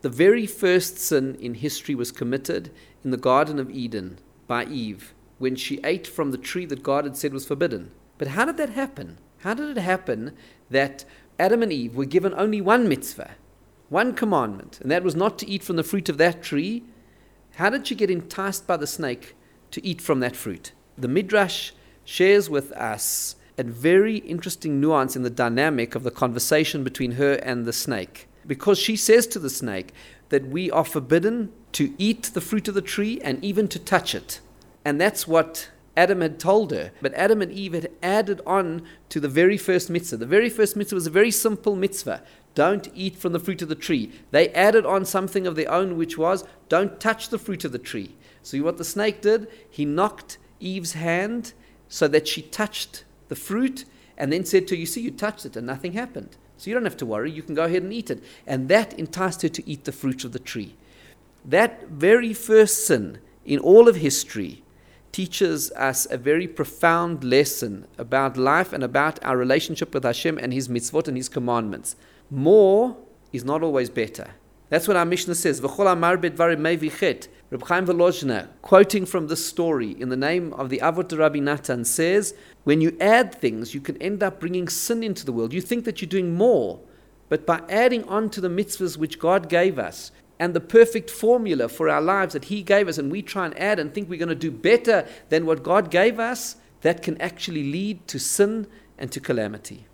The very first sin in history was committed in the Garden of Eden by Eve when she ate from the tree that God had said was forbidden. But how did that happen? How did it happen that Adam and Eve were given only one mitzvah, one commandment, and that was not to eat from the fruit of that tree? How did she get enticed by the snake to eat from that fruit? The Midrash shares with us a very interesting nuance in the dynamic of the conversation between her and the snake. Because she says to the snake that we are forbidden to eat the fruit of the tree and even to touch it. And that's what Adam had told her. But Adam and Eve had added on to the very first mitzvah. The very first mitzvah was a very simple mitzvah don't eat from the fruit of the tree. They added on something of their own, which was don't touch the fruit of the tree. So, what the snake did, he knocked Eve's hand so that she touched the fruit and then said to her, You see, you touched it and nothing happened. So you don't have to worry, you can go ahead and eat it. And that enticed her to eat the fruit of the tree. That very first sin in all of history teaches us a very profound lesson about life and about our relationship with Hashem and His mitzvot and His commandments. More is not always better. That's what our Mishnah says. Reb Chaim quoting from this story in the name of the Avot Rabbi Natan, says, when you add things, you can end up bringing sin into the world. You think that you're doing more, but by adding on to the mitzvahs which God gave us, and the perfect formula for our lives that He gave us, and we try and add and think we're going to do better than what God gave us, that can actually lead to sin and to calamity.